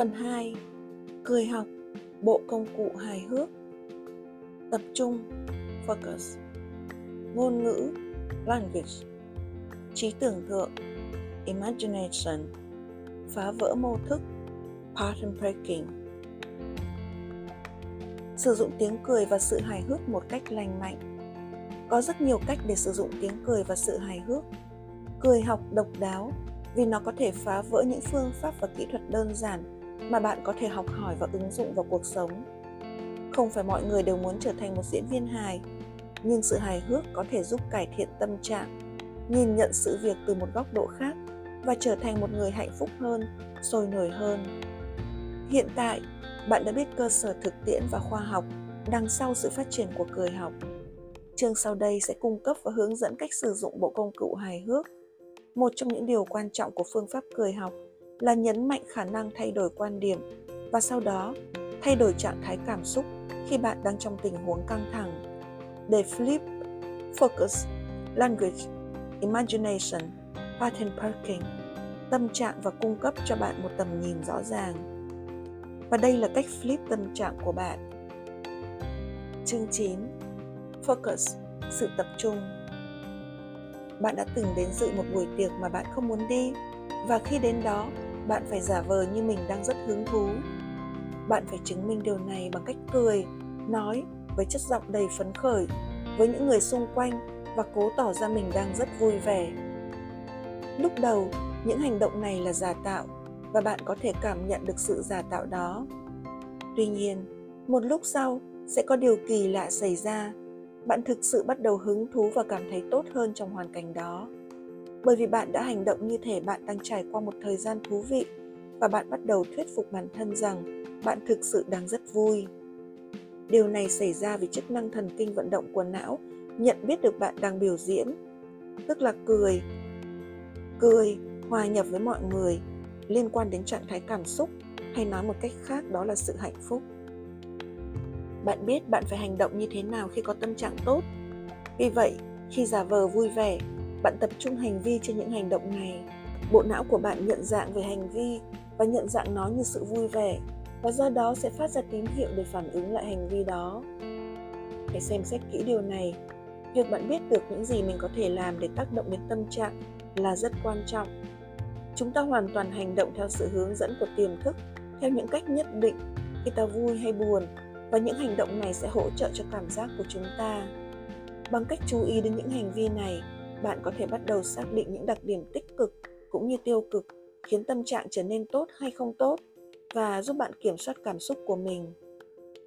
Phần 2 Cười học, Bộ công cụ hài hước. Tập trung, Focus. Ngôn ngữ, Language. Trí tưởng tượng, Imagination. Phá vỡ mô thức Pattern breaking. Sử dụng tiếng cười và sự hài hước một cách lành mạnh. Có rất nhiều cách để sử dụng tiếng cười và sự hài hước. Cười học độc đáo vì nó có thể phá vỡ những phương pháp và kỹ thuật đơn giản mà bạn có thể học hỏi và ứng dụng vào cuộc sống. Không phải mọi người đều muốn trở thành một diễn viên hài, nhưng sự hài hước có thể giúp cải thiện tâm trạng, nhìn nhận sự việc từ một góc độ khác và trở thành một người hạnh phúc hơn, sôi nổi hơn. Hiện tại, bạn đã biết cơ sở thực tiễn và khoa học đằng sau sự phát triển của cười học. Chương sau đây sẽ cung cấp và hướng dẫn cách sử dụng bộ công cụ hài hước, một trong những điều quan trọng của phương pháp cười học là nhấn mạnh khả năng thay đổi quan điểm và sau đó thay đổi trạng thái cảm xúc khi bạn đang trong tình huống căng thẳng. Để flip, focus, language, imagination, pattern parking, tâm trạng và cung cấp cho bạn một tầm nhìn rõ ràng. Và đây là cách flip tâm trạng của bạn. Chương 9 Focus, sự tập trung Bạn đã từng đến dự một buổi tiệc mà bạn không muốn đi và khi đến đó bạn phải giả vờ như mình đang rất hứng thú. Bạn phải chứng minh điều này bằng cách cười, nói với chất giọng đầy phấn khởi, với những người xung quanh và cố tỏ ra mình đang rất vui vẻ. Lúc đầu, những hành động này là giả tạo và bạn có thể cảm nhận được sự giả tạo đó. Tuy nhiên, một lúc sau sẽ có điều kỳ lạ xảy ra. Bạn thực sự bắt đầu hứng thú và cảm thấy tốt hơn trong hoàn cảnh đó bởi vì bạn đã hành động như thể bạn đang trải qua một thời gian thú vị và bạn bắt đầu thuyết phục bản thân rằng bạn thực sự đang rất vui. Điều này xảy ra vì chức năng thần kinh vận động của não nhận biết được bạn đang biểu diễn, tức là cười. Cười hòa nhập với mọi người liên quan đến trạng thái cảm xúc hay nói một cách khác đó là sự hạnh phúc. Bạn biết bạn phải hành động như thế nào khi có tâm trạng tốt. Vì vậy, khi giả vờ vui vẻ, bạn tập trung hành vi trên những hành động này. Bộ não của bạn nhận dạng về hành vi và nhận dạng nó như sự vui vẻ, và do đó sẽ phát ra tín hiệu để phản ứng lại hành vi đó. Hãy xem xét kỹ điều này, việc bạn biết được những gì mình có thể làm để tác động đến tâm trạng là rất quan trọng. Chúng ta hoàn toàn hành động theo sự hướng dẫn của tiềm thức, theo những cách nhất định khi ta vui hay buồn, và những hành động này sẽ hỗ trợ cho cảm giác của chúng ta. Bằng cách chú ý đến những hành vi này bạn có thể bắt đầu xác định những đặc điểm tích cực cũng như tiêu cực, khiến tâm trạng trở nên tốt hay không tốt và giúp bạn kiểm soát cảm xúc của mình.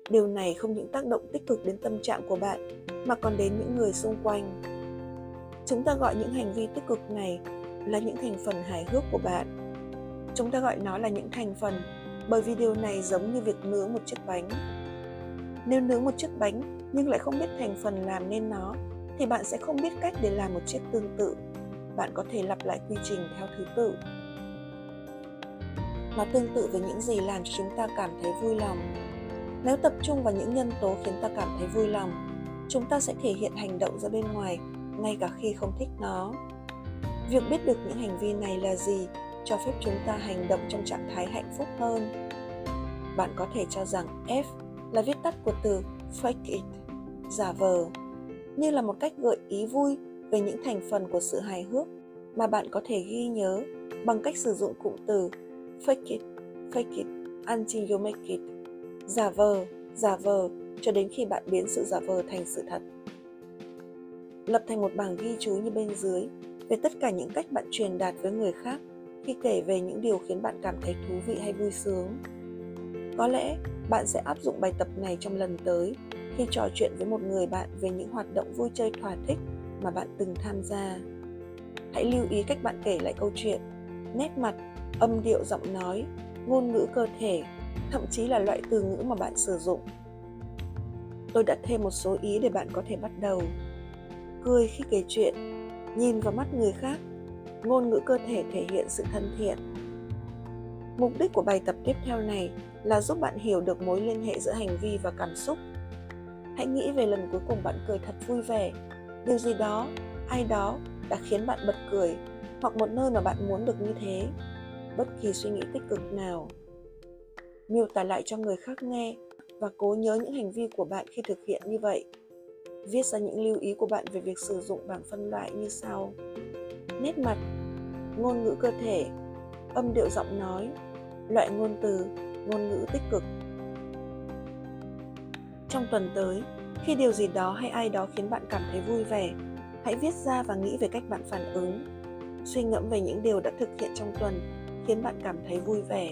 Điều này không những tác động tích cực đến tâm trạng của bạn, mà còn đến những người xung quanh. Chúng ta gọi những hành vi tích cực này là những thành phần hài hước của bạn. Chúng ta gọi nó là những thành phần bởi vì điều này giống như việc nướng một chiếc bánh. Nếu nướng một chiếc bánh nhưng lại không biết thành phần làm nên nó thì bạn sẽ không biết cách để làm một chiếc tương tự. Bạn có thể lặp lại quy trình theo thứ tự. Nó tương tự với những gì làm cho chúng ta cảm thấy vui lòng. Nếu tập trung vào những nhân tố khiến ta cảm thấy vui lòng, chúng ta sẽ thể hiện hành động ra bên ngoài, ngay cả khi không thích nó. Việc biết được những hành vi này là gì cho phép chúng ta hành động trong trạng thái hạnh phúc hơn. Bạn có thể cho rằng f là viết tắt của từ fake it giả vờ như là một cách gợi ý vui về những thành phần của sự hài hước mà bạn có thể ghi nhớ bằng cách sử dụng cụm từ fake it, fake it until you make it. Giả vờ, giả vờ cho đến khi bạn biến sự giả vờ thành sự thật. Lập thành một bảng ghi chú như bên dưới về tất cả những cách bạn truyền đạt với người khác khi kể về những điều khiến bạn cảm thấy thú vị hay vui sướng. Có lẽ bạn sẽ áp dụng bài tập này trong lần tới khi trò chuyện với một người bạn về những hoạt động vui chơi thỏa thích mà bạn từng tham gia. Hãy lưu ý cách bạn kể lại câu chuyện, nét mặt, âm điệu giọng nói, ngôn ngữ cơ thể, thậm chí là loại từ ngữ mà bạn sử dụng. Tôi đã thêm một số ý để bạn có thể bắt đầu. Cười khi kể chuyện, nhìn vào mắt người khác, ngôn ngữ cơ thể thể hiện sự thân thiện. Mục đích của bài tập tiếp theo này là giúp bạn hiểu được mối liên hệ giữa hành vi và cảm xúc. Hãy nghĩ về lần cuối cùng bạn cười thật vui vẻ, điều gì đó, ai đó đã khiến bạn bật cười hoặc một nơi mà bạn muốn được như thế. Bất kỳ suy nghĩ tích cực nào. Miêu tả lại cho người khác nghe và cố nhớ những hành vi của bạn khi thực hiện như vậy. Viết ra những lưu ý của bạn về việc sử dụng bảng phân loại như sau. Nét mặt ngôn ngữ cơ thể âm điệu giọng nói loại ngôn từ ngôn ngữ tích cực trong tuần tới. Khi điều gì đó hay ai đó khiến bạn cảm thấy vui vẻ, hãy viết ra và nghĩ về cách bạn phản ứng. Suy ngẫm về những điều đã thực hiện trong tuần khiến bạn cảm thấy vui vẻ.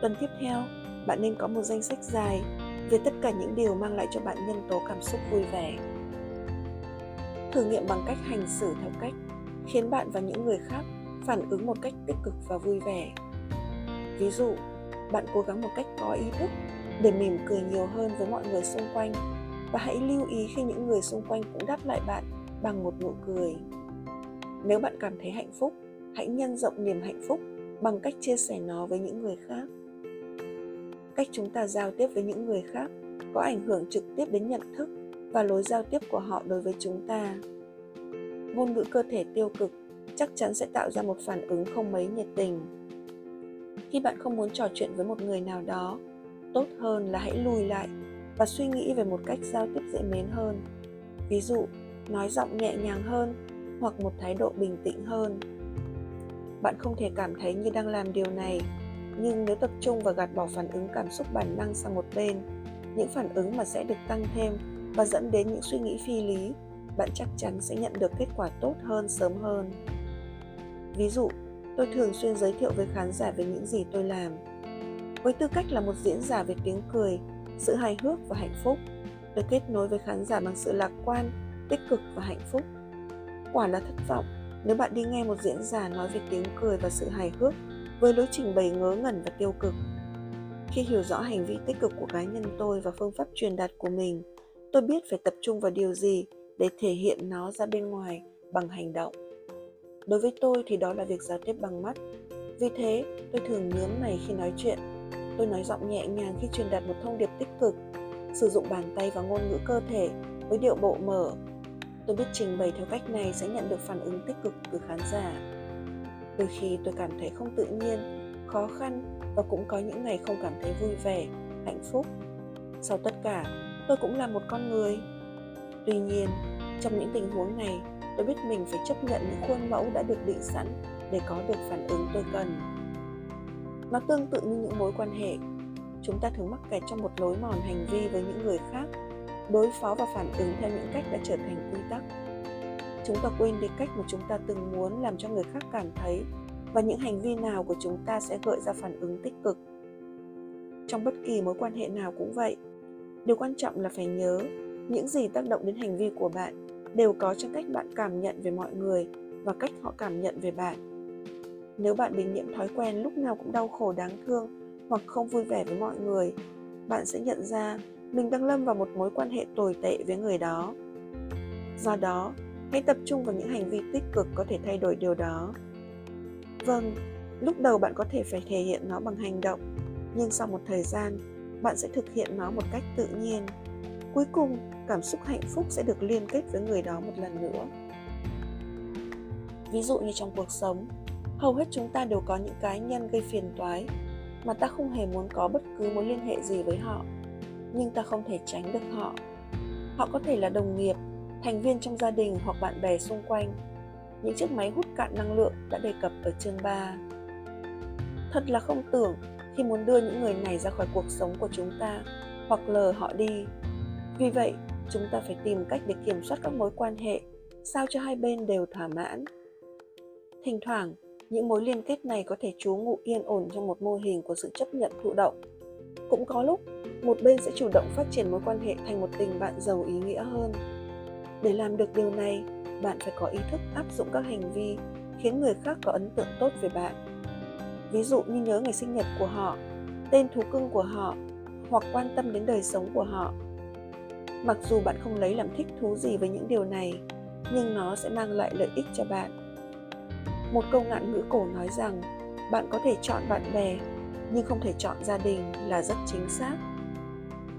Tuần tiếp theo, bạn nên có một danh sách dài về tất cả những điều mang lại cho bạn nhân tố cảm xúc vui vẻ. Thử nghiệm bằng cách hành xử theo cách khiến bạn và những người khác phản ứng một cách tích cực và vui vẻ. Ví dụ, bạn cố gắng một cách có ý thức để mỉm cười nhiều hơn với mọi người xung quanh. Và hãy lưu ý khi những người xung quanh cũng đáp lại bạn bằng một nụ cười. Nếu bạn cảm thấy hạnh phúc, hãy nhân rộng niềm hạnh phúc bằng cách chia sẻ nó với những người khác. Cách chúng ta giao tiếp với những người khác có ảnh hưởng trực tiếp đến nhận thức và lối giao tiếp của họ đối với chúng ta. Ngôn ngữ cơ thể tiêu cực chắc chắn sẽ tạo ra một phản ứng không mấy nhiệt tình. Khi bạn không muốn trò chuyện với một người nào đó tốt hơn là hãy lùi lại và suy nghĩ về một cách giao tiếp dễ mến hơn. Ví dụ, nói giọng nhẹ nhàng hơn hoặc một thái độ bình tĩnh hơn. Bạn không thể cảm thấy như đang làm điều này, nhưng nếu tập trung và gạt bỏ phản ứng cảm xúc bản năng sang một bên, những phản ứng mà sẽ được tăng thêm và dẫn đến những suy nghĩ phi lý, bạn chắc chắn sẽ nhận được kết quả tốt hơn sớm hơn. Ví dụ, tôi thường xuyên giới thiệu với khán giả về những gì tôi làm với tư cách là một diễn giả về tiếng cười, sự hài hước và hạnh phúc được kết nối với khán giả bằng sự lạc quan, tích cực và hạnh phúc. Quả là thất vọng nếu bạn đi nghe một diễn giả nói về tiếng cười và sự hài hước với lối trình bày ngớ ngẩn và tiêu cực. Khi hiểu rõ hành vi tích cực của cá nhân tôi và phương pháp truyền đạt của mình, tôi biết phải tập trung vào điều gì để thể hiện nó ra bên ngoài bằng hành động. Đối với tôi thì đó là việc giao tiếp bằng mắt. Vì thế, tôi thường nhớm mày khi nói chuyện tôi nói giọng nhẹ nhàng khi truyền đạt một thông điệp tích cực. Sử dụng bàn tay và ngôn ngữ cơ thể với điệu bộ mở. Tôi biết trình bày theo cách này sẽ nhận được phản ứng tích cực từ khán giả. Đôi khi tôi cảm thấy không tự nhiên, khó khăn và cũng có những ngày không cảm thấy vui vẻ, hạnh phúc. Sau tất cả, tôi cũng là một con người. Tuy nhiên, trong những tình huống này, tôi biết mình phải chấp nhận những khuôn mẫu đã được định sẵn để có được phản ứng tôi cần nó tương tự như những mối quan hệ. Chúng ta thường mắc kẹt trong một lối mòn hành vi với những người khác, đối phó và phản ứng theo những cách đã trở thành quy tắc. Chúng ta quên đi cách mà chúng ta từng muốn làm cho người khác cảm thấy, và những hành vi nào của chúng ta sẽ gợi ra phản ứng tích cực. Trong bất kỳ mối quan hệ nào cũng vậy, điều quan trọng là phải nhớ, những gì tác động đến hành vi của bạn đều có trong cách bạn cảm nhận về mọi người và cách họ cảm nhận về bạn nếu bạn bị nhiễm thói quen, lúc nào cũng đau khổ, đáng thương hoặc không vui vẻ với mọi người, bạn sẽ nhận ra mình đang lâm vào một mối quan hệ tồi tệ với người đó. Do đó, hãy tập trung vào những hành vi tích cực có thể thay đổi điều đó. Vâng lúc đầu bạn có thể phải thể hiện nó bằng hành động, nhưng sau một thời gian, bạn sẽ thực hiện nó một cách tự nhiên. Cuối cùng, cảm xúc hạnh phúc sẽ được liên kết với người đó một lần nữa. Ví dụ như trong cuộc sống hầu hết chúng ta đều có những cá nhân gây phiền toái mà ta không hề muốn có bất cứ mối liên hệ gì với họ nhưng ta không thể tránh được họ họ có thể là đồng nghiệp thành viên trong gia đình hoặc bạn bè xung quanh những chiếc máy hút cạn năng lượng đã đề cập ở chương 3. Thật là không tưởng khi muốn đưa những người này ra khỏi cuộc sống của chúng ta hoặc lờ họ đi. Vì vậy, chúng ta phải tìm cách để kiểm soát các mối quan hệ sao cho hai bên đều thỏa mãn. Thỉnh thoảng, những mối liên kết này có thể trú ngụ yên ổn trong một mô hình của sự chấp nhận thụ động. Cũng có lúc, một bên sẽ chủ động phát triển mối quan hệ thành một tình bạn giàu ý nghĩa hơn. Để làm được điều này, bạn phải có ý thức áp dụng các hành vi khiến người khác có ấn tượng tốt về bạn. Ví dụ như nhớ ngày sinh nhật của họ, tên thú cưng của họ hoặc quan tâm đến đời sống của họ. Mặc dù bạn không lấy làm thích thú gì với những điều này, nhưng nó sẽ mang lại lợi ích cho bạn một câu ngạn ngữ cổ nói rằng, bạn có thể chọn bạn bè, nhưng không thể chọn gia đình là rất chính xác.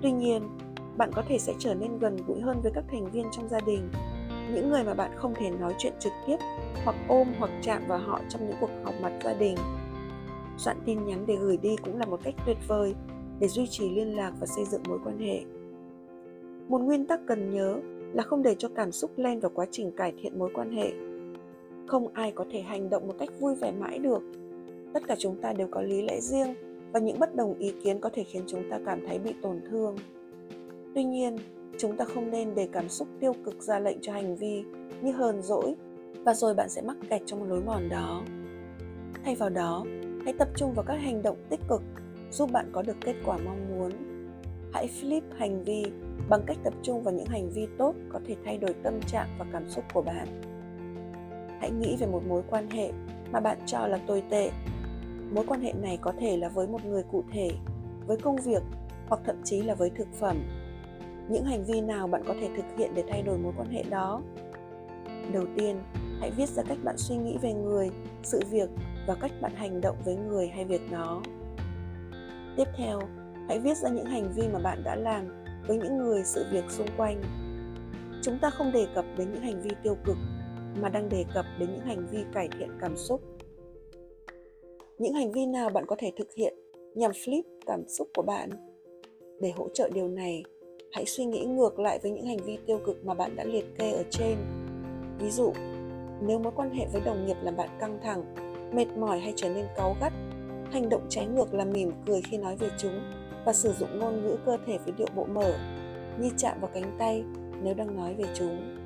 Tuy nhiên, bạn có thể sẽ trở nên gần gũi hơn với các thành viên trong gia đình, những người mà bạn không thể nói chuyện trực tiếp hoặc ôm hoặc chạm vào họ trong những cuộc họp mặt gia đình. Soạn tin nhắn để gửi đi cũng là một cách tuyệt vời để duy trì liên lạc và xây dựng mối quan hệ. Một nguyên tắc cần nhớ là không để cho cảm xúc len vào quá trình cải thiện mối quan hệ không ai có thể hành động một cách vui vẻ mãi được. Tất cả chúng ta đều có lý lẽ riêng, và những bất đồng ý kiến có thể khiến chúng ta cảm thấy bị tổn thương. Tuy nhiên, chúng ta không nên để cảm xúc tiêu cực ra lệnh cho hành vi như hờn dỗi, và rồi bạn sẽ mắc kẹt trong lối mòn đó. Thay vào đó, hãy tập trung vào các hành động tích cực, giúp bạn có được kết quả mong muốn. Hãy flip hành vi bằng cách tập trung vào những hành vi tốt có thể thay đổi tâm trạng và cảm xúc của bạn hãy nghĩ về một mối quan hệ mà bạn cho là tồi tệ. Mối quan hệ này có thể là với một người cụ thể, với công việc hoặc thậm chí là với thực phẩm. Những hành vi nào bạn có thể thực hiện để thay đổi mối quan hệ đó? Đầu tiên, hãy viết ra cách bạn suy nghĩ về người, sự việc và cách bạn hành động với người hay việc đó. Tiếp theo, hãy viết ra những hành vi mà bạn đã làm với những người, sự việc xung quanh. Chúng ta không đề cập đến những hành vi tiêu cực mà đang đề cập đến những hành vi cải thiện cảm xúc. Những hành vi nào bạn có thể thực hiện nhằm flip cảm xúc của bạn? Để hỗ trợ điều này, hãy suy nghĩ ngược lại với những hành vi tiêu cực mà bạn đã liệt kê ở trên. Ví dụ, nếu mối quan hệ với đồng nghiệp làm bạn căng thẳng, mệt mỏi hay trở nên cáu gắt, hành động trái ngược là mỉm cười khi nói về chúng và sử dụng ngôn ngữ cơ thể với điệu bộ mở, như chạm vào cánh tay nếu đang nói về chúng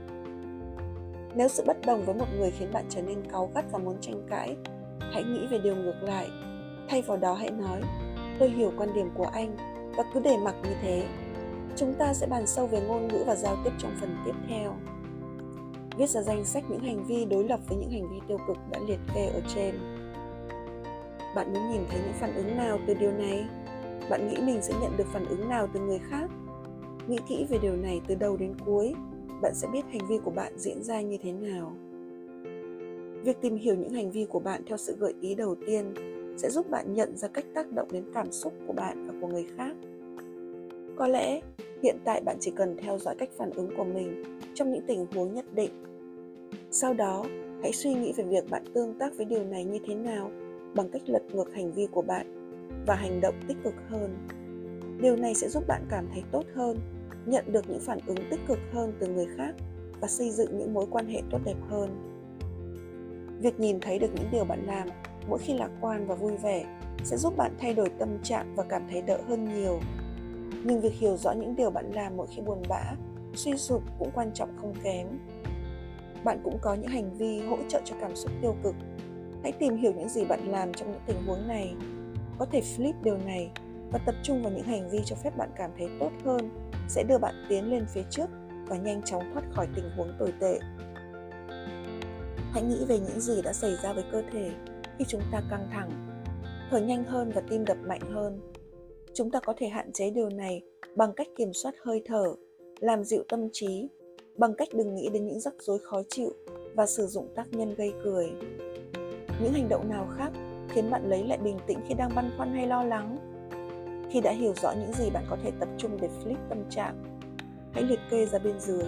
nếu sự bất đồng với một người khiến bạn trở nên cáu gắt và muốn tranh cãi, hãy nghĩ về điều ngược lại. Thay vào đó hãy nói, tôi hiểu quan điểm của anh và cứ để mặc như thế. Chúng ta sẽ bàn sâu về ngôn ngữ và giao tiếp trong phần tiếp theo. Viết ra danh sách những hành vi đối lập với những hành vi tiêu cực đã liệt kê ở trên. Bạn muốn nhìn thấy những phản ứng nào từ điều này? Bạn nghĩ mình sẽ nhận được phản ứng nào từ người khác? Nghĩ kỹ về điều này từ đầu đến cuối bạn sẽ biết hành vi của bạn diễn ra như thế nào. Việc tìm hiểu những hành vi của bạn theo sự gợi ý đầu tiên sẽ giúp bạn nhận ra cách tác động đến cảm xúc của bạn và của người khác. Có lẽ, hiện tại bạn chỉ cần theo dõi cách phản ứng của mình trong những tình huống nhất định. Sau đó, hãy suy nghĩ về việc bạn tương tác với điều này như thế nào bằng cách lật ngược hành vi của bạn và hành động tích cực hơn. Điều này sẽ giúp bạn cảm thấy tốt hơn nhận được những phản ứng tích cực hơn từ người khác và xây dựng những mối quan hệ tốt đẹp hơn. Việc nhìn thấy được những điều bạn làm mỗi khi lạc quan và vui vẻ sẽ giúp bạn thay đổi tâm trạng và cảm thấy đỡ hơn nhiều. Nhưng việc hiểu rõ những điều bạn làm mỗi khi buồn bã, suy sụp cũng quan trọng không kém. Bạn cũng có những hành vi hỗ trợ cho cảm xúc tiêu cực. Hãy tìm hiểu những gì bạn làm trong những tình huống này. Có thể flip điều này và tập trung vào những hành vi cho phép bạn cảm thấy tốt hơn, sẽ đưa bạn tiến lên phía trước và nhanh chóng thoát khỏi tình huống tồi tệ. Hãy nghĩ về những gì đã xảy ra với cơ thể khi chúng ta căng thẳng, thở nhanh hơn và tim đập mạnh hơn. Chúng ta có thể hạn chế điều này bằng cách kiểm soát hơi thở, làm dịu tâm trí, bằng cách đừng nghĩ đến những rắc rối khó chịu và sử dụng tác nhân gây cười. Những hành động nào khác khiến bạn lấy lại bình tĩnh khi đang băn khoăn hay lo lắng? Khi đã hiểu rõ những gì bạn có thể tập trung để flip tâm trạng, hãy liệt kê ra bên dưới.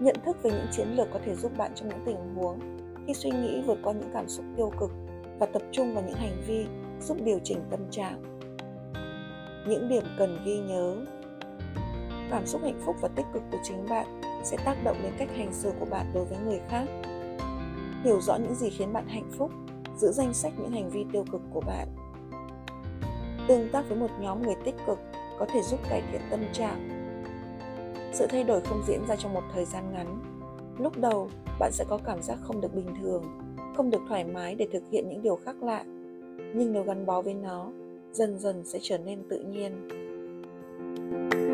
Nhận thức về những chiến lược có thể giúp bạn trong những tình huống khi suy nghĩ vượt qua những cảm xúc tiêu cực và tập trung vào những hành vi giúp điều chỉnh tâm trạng. Những điểm cần ghi nhớ. Cảm xúc hạnh phúc và tích cực của chính bạn sẽ tác động đến cách hành xử của bạn đối với người khác. Hiểu rõ những gì khiến bạn hạnh phúc, giữ danh sách những hành vi tiêu cực của bạn tương tác với một nhóm người tích cực có thể giúp cải thiện tâm trạng. Sự thay đổi không diễn ra trong một thời gian ngắn. Lúc đầu, bạn sẽ có cảm giác không được bình thường, không được thoải mái để thực hiện những điều khác lạ. Nhưng nếu gắn bó với nó, dần dần sẽ trở nên tự nhiên. thank you